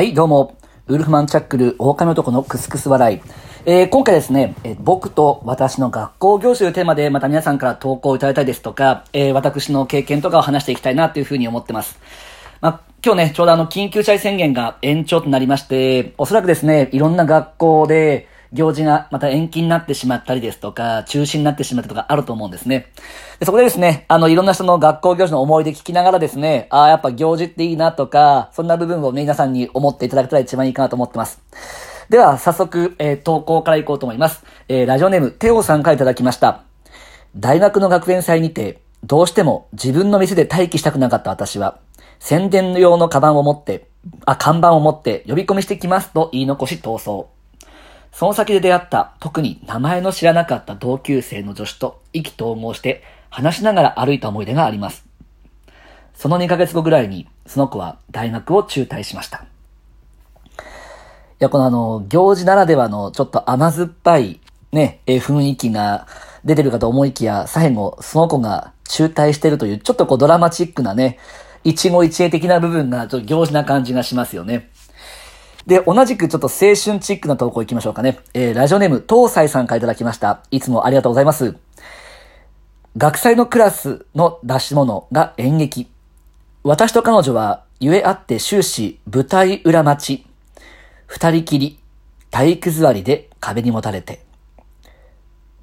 はい、どうも。ウルフマンチャックル、狼男のクスクス笑い。えー今回ですね、えー僕と私の学校業種というテーマで、また皆さんから投稿いただいたりですとか、えー私の経験とかを話していきたいなというふうに思ってます。まあ、今日ね、ちょうどあの、緊急事態宣言が延長となりまして、おそらくですね、いろんな学校で、行事がまた延期になってしまったりですとか、中止になってしまったりとかあると思うんですね。でそこでですね、あの、いろんな人の学校行事の思い出聞きながらですね、ああ、やっぱ行事っていいなとか、そんな部分をね、皆さんに思っていただけたら一番いいかなと思ってます。では、早速、えー投稿からいこうと思います。えーラジオネーム、テオさんからいただきました。大学の学園祭にて、どうしても自分の店で待機したくなかった私は、宣伝用のカバンを持って、あ、看板を持って呼び込みしてきますと言い残し逃走。その先で出会った、特に名前の知らなかった同級生の女子と意気投合して話しながら歩いた思い出があります。その2ヶ月後ぐらいに、その子は大学を中退しました。いや、このあの、行事ならではのちょっと甘酸っぱいね、え雰囲気が出てるかと思いきや、最後、その子が中退してるという、ちょっとこうドラマチックなね、一期一会的な部分がちょっと行事な感じがしますよね。で、同じくちょっと青春チックな投稿行きましょうかね。えー、ラジオネーム、東西さんからいただきました。いつもありがとうございます。学祭のクラスの出し物が演劇。私と彼女は、ゆえあって終始舞台裏待ち。二人きり、体育座りで壁にもたれて。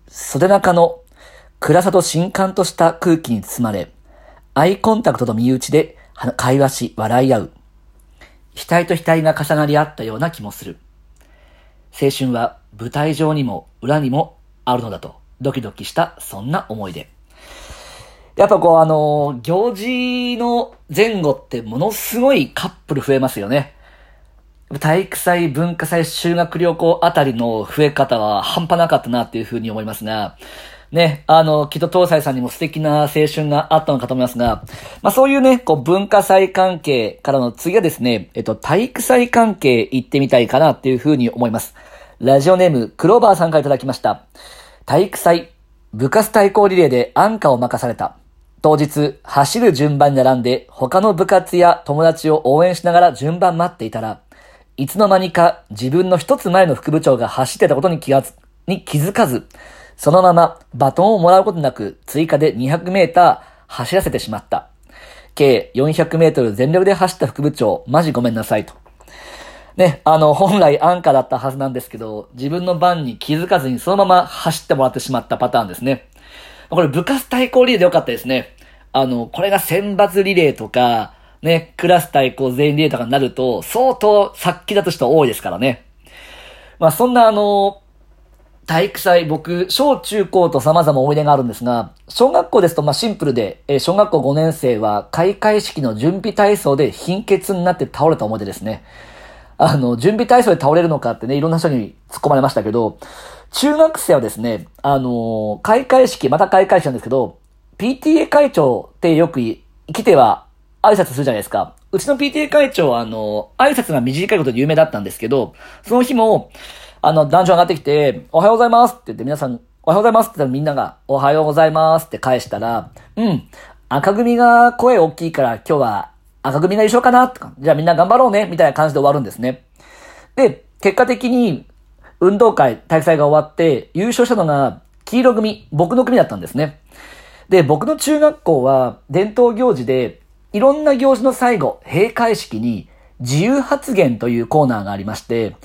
袖中の暗さと新刊とした空気に包まれ、アイコンタクトと身内で会話し笑い合う。額と額が重なり合ったような気もする。青春は舞台上にも裏にもあるのだと、ドキドキしたそんな思い出。やっぱこうあの、行事の前後ってものすごいカップル増えますよね。体育祭、文化祭、修学旅行あたりの増え方は半端なかったなっていうふうに思いますが、ね、あの、きっと東西さんにも素敵な青春があったのかと思いますが、まあそういうね、こう文化祭関係からの次はですね、えっと、体育祭関係行ってみたいかなっていうふうに思います。ラジオネーム、クローバーさんからいただきました。体育祭、部活対抗リレーでアンカーを任された。当日、走る順番に並んで、他の部活や友達を応援しながら順番待っていたら、いつの間にか自分の一つ前の副部長が走ってたことに気がつ、に気づかず、そのままバトンをもらうことなく追加で200メーター走らせてしまった。計400メートル全力で走った副部長、マジごめんなさいと。ね、あの、本来安価だったはずなんですけど、自分の番に気づかずにそのまま走ってもらってしまったパターンですね。これ部活対抗リレーでよかったですね。あの、これが選抜リレーとか、ね、クラス対抗全員リレーとかになると、相当殺気立つ人多いですからね。まあそんなあの、体育祭、僕、小中高と様々思い出があるんですが、小学校ですとまあシンプルで、えー小学校5年生は開会式の準備体操で貧血になって倒れた思い出ですね。あの、準備体操で倒れるのかってね、いろんな人に突っ込まれましたけど、中学生はですね、あのー開会式、また開会式なんですけど、PTA 会長ってよく来ては挨拶するじゃないですか。うちの PTA 会長は、あのー挨拶が短いことで有名だったんですけど、その日も、あの、男女上がってきて、おはようございますって言って皆さん、おはようございますって言ったらみんなが、おはようございますって返したら、うん、赤組が声大きいから今日は赤組が優勝かなとか、じゃあみんな頑張ろうねみたいな感じで終わるんですね。で、結果的に、運動会、体育祭が終わって、優勝したのが、黄色組、僕の組だったんですね。で、僕の中学校は、伝統行事で、いろんな行事の最後、閉会式に、自由発言というコーナーがありまして、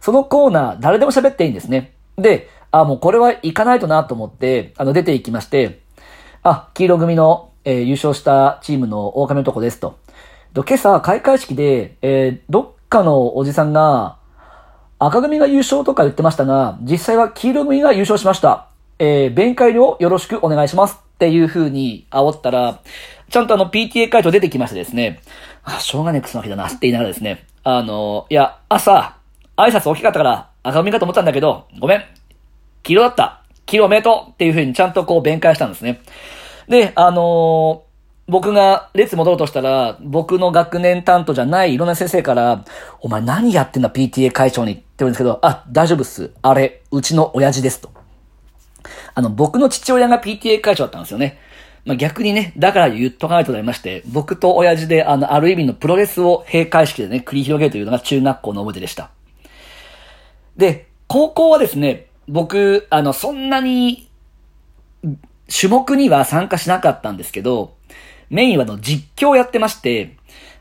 そのコーナー、誰でも喋っていいんですね。で、あ、もうこれは行かないとなと思って、あの、出て行きまして、あ、黄色組の、えー優勝したチームの狼男ですと。で今朝、開会式で、えーどっかのおじさんが、赤組が優勝とか言ってましたが、実際は黄色組が優勝しました。えー、弁解をよろしくお願いします。っていう風に煽ったら、ちゃんとあの PTA 会長出てきましてですね、あ、しょうがねえクソの日だなって言いながらですね、あの、いや、朝、挨拶大きかったから赤組かと思ったんだけど、ごめん。黄色だった。黄色おめでとうっていう風にちゃんとこう弁解したんですね。で、あのー僕が列戻ろうとしたら、僕の学年担当じゃないいろんな先生から、お前何やってんだ PTA 会長にって言うんですけど、あ、大丈夫っす。あれ、うちの親父ですと。あの、僕の父親が PTA 会長だったんですよね。まあ、逆にね、だから言っとかないとなりまして、僕と親父で、あの、ある意味のプロレスを閉会式でね、繰り広げるというのが中学校の思い出でした。で、高校はですね、僕、あの、そんなに、種目には参加しなかったんですけど、メインはの実況やってまして、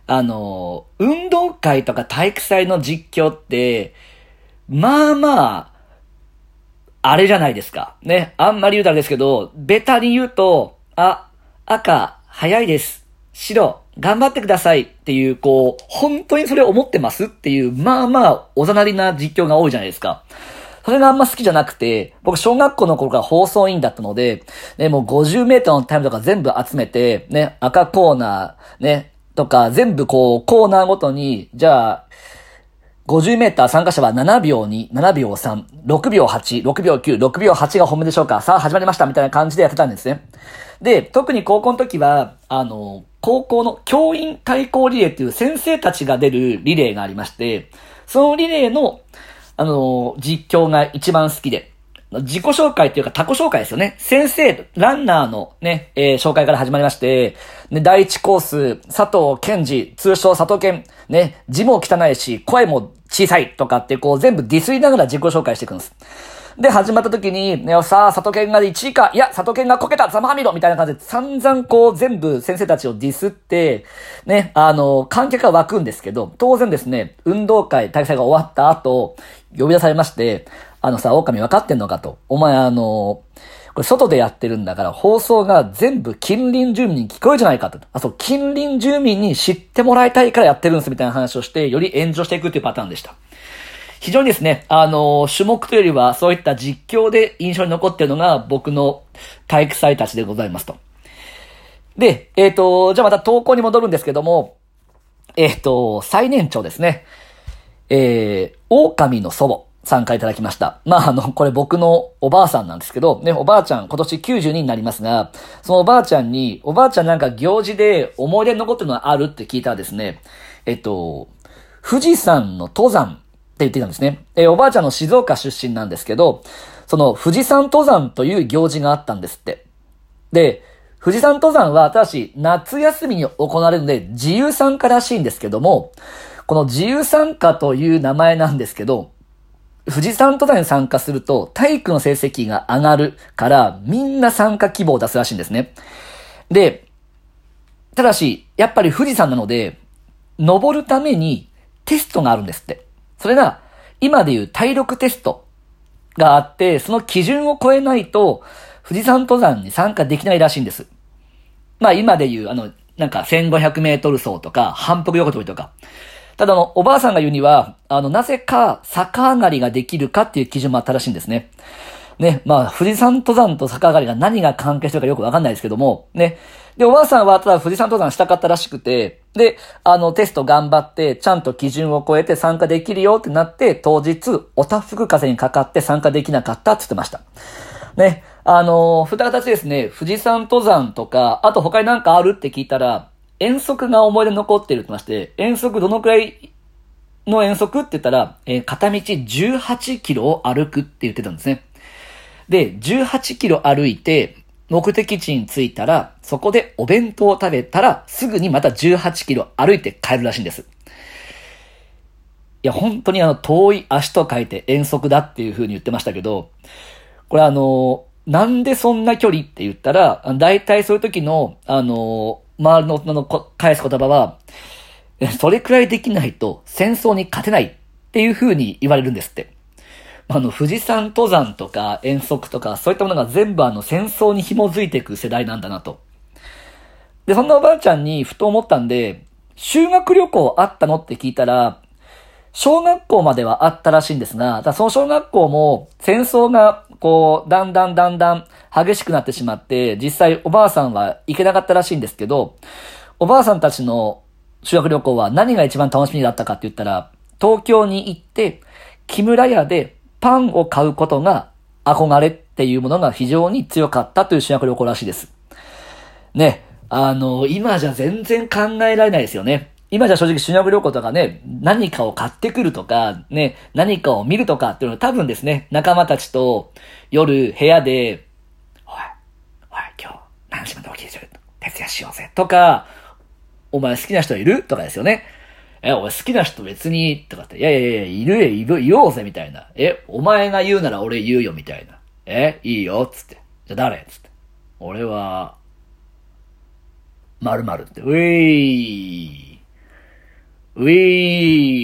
あの、運動会とか体育祭の実況って、まあまあ、あれじゃないですか。ね。あんまり言うとあれですけど、ベタに言うと、あ、赤、早いです。白、頑張ってくださいっていう、こう、本当にそれ思ってますっていう、まあまあ、おざなりな実況が多いじゃないですか。それがあんま好きじゃなくて、僕小学校の頃から放送委員だったので、ね、もう50メートルのタイムとか全部集めて、ね、赤コーナー、ね、とか全部こう、コーナーごとに、じゃあ、50メーター参加者は7秒2、7秒3、6秒8、6秒9、6秒8が本命でしょうかさあ始まりましたみたいな感じでやってたんですね。で、特に高校の時は、あの、高校の教員対抗リレーっていう先生たちが出るリレーがありまして、そのリレーの、あの、実況が一番好きで、自己紹介っていうか他己紹介ですよね。先生、ランナーのね、えー、紹介から始まりまして、ね、第一コース、佐藤健二、通称佐藤健、ね、字も汚いし、声も小さいとかってこう全部ディスりながら自己紹介していくんです。で、始まった時に、ね、さあ、佐藤健が1位か、いや、佐藤健がこけた、ざまはみろみたいな感じで散々こう全部先生たちをディスって、ね、あの、観客が湧くんですけど、当然ですね、運動会、大会が終わった後、呼び出されまして、あのさ、狼分かってんのかと。お前あの、これ外でやってるんだから放送が全部近隣住民に聞こえるじゃないかと。あ、そう、近隣住民に知ってもらいたいからやってるんですみたいな話をして、より炎上していくっていうパターンでした。非常にですね、あの、種目というよりはそういった実況で印象に残っているのが僕の体育祭たちでございますと。で、えっ、ー、と、じゃあまた投稿に戻るんですけども、えっ、ー、と、最年長ですね。えー、狼の祖母。参加いただきました。まあ、あの、これ僕のおばあさんなんですけど、ね、おばあちゃん今年92になりますが、そのおばあちゃんに、おばあちゃんなんか行事で思い出に残ってるのはあるって聞いたらですね、えっと、富士山の登山って言ってたんですね。え、おばあちゃんの静岡出身なんですけど、その富士山登山という行事があったんですって。で、富士山登山は、ただし、夏休みに行われるので、自由参加らしいんですけども、この自由参加という名前なんですけど、富士山登山に参加すると体育の成績が上がるからみんな参加希望を出すらしいんですね。で、ただし、やっぱり富士山なので、登るためにテストがあるんですって。それが、今でいう体力テストがあって、その基準を超えないと、富士山登山に参加できないらしいんです。まあ今でいう、あの、なんか1500メートル走とか、反復横跳びとか。ただの、おばあさんが言うには、あの、なぜか坂上がりができるかっていう基準もあったらしいんですね。ね、まあ、富士山登山と坂上がりが何が関係してるかよくわかんないですけども、ね。で、おばあさんはただ富士山登山したかったらしくて、で、あの、テスト頑張って、ちゃんと基準を超えて参加できるよってなって、当日、おたふく風にかかって参加できなかったって言ってました。ね。あの、二形ですね、富士山登山とか、あと他になんかあるって聞いたら、遠足が思い出残ってるって言いまして、遠足どのくらいの遠足って言ったら、えー、片道18キロを歩くって言ってたんですね。で、18キロ歩いて、目的地に着いたら、そこでお弁当を食べたら、すぐにまた18キロ歩いて帰るらしいんです。いや、本当にあの、遠い足と書いて遠足だっていう風に言ってましたけど、これあの、なんでそんな距離って言ったら、大体そういう時の、あの、周りの大人の返す言葉は、それくらいできないと戦争に勝てないっていう風に言われるんですって。あの、富士山登山とか遠足とか、そういったものが全部あの、戦争に紐づいていく世代なんだなと。で、そんなおばあちゃんにふと思ったんで、修学旅行あったのって聞いたら、小学校まではあったらしいんですが、その小学校も戦争がこう、だんだんだんだん激しくなってしまって、実際おばあさんは行けなかったらしいんですけど、おばあさんたちの修学旅行は何が一番楽しみだったかって言ったら、東京に行って、木村屋でパンを買うことが憧れっていうものが非常に強かったという修学旅行らしいです。ね、あの、今じゃ全然考えられないですよね。今じゃ正直修学旅行とかね、何かを買ってくるとか、ね、何かを見るとかっていうのは多分ですね、仲間たちと夜部屋で、おい、おい、今日何時まで起きてる？徹夜しようぜとか、お前好きな人いる？とかですよね。え、俺好きな人別に、とかって、いやいやいや、いるよ、いる、言おうぜ、みたいな。え、お前が言うなら俺言うよ、みたいな。え、いいよ、つって。じゃあ誰つって。俺は、〇〇って、ういー。うぃー、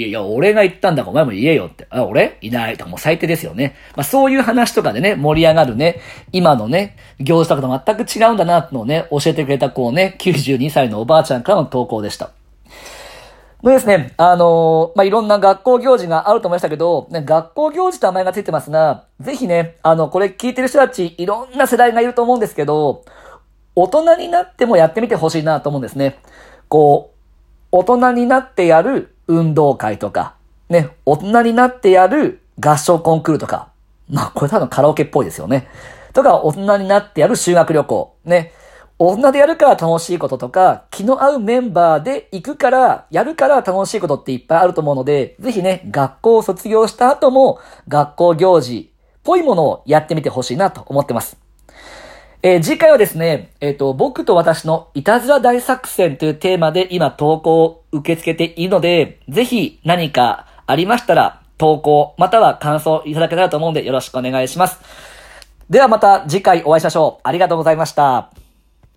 いや、俺が言ったんだからお前も言えよって。あ、俺？いない。とかもう最低ですよね。まあそういう話とかでね、盛り上がるね、今のね、行事とかと全く違うんだな、のをね、教えてくれたこうね、92歳のおばあちゃんからの投稿でした。のですね、あのー、まあ、いろんな学校行事があると思いましたけど、ね、学校行事と名前がついてますが、ぜひね、あの、これ聞いてる人たち、いろんな世代がいると思うんですけど、大人になってもやってみてほしいなと思うんですね。こう、大人になってやる運動会とか、ね、大人になってやる合唱コンクールとか、まあ、これ多分カラオケっぽいですよね。とか、大人になってやる修学旅行、ね。大人でやるから楽しいこととか、気の合うメンバーで行くから、やるから楽しいことっていっぱいあると思うので、ぜひね、学校を卒業した後も、学校行事っぽいものをやってみてほしいなと思ってます。えー、次回はですね、えっ、ー、と、僕と私のいたずら大作戦というテーマで今投稿を受け付けているので、ぜひ何かありましたら投稿、または感想いただけたらと思うんでよろしくお願いします。ではまた次回お会いしましょう。ありがとうございました。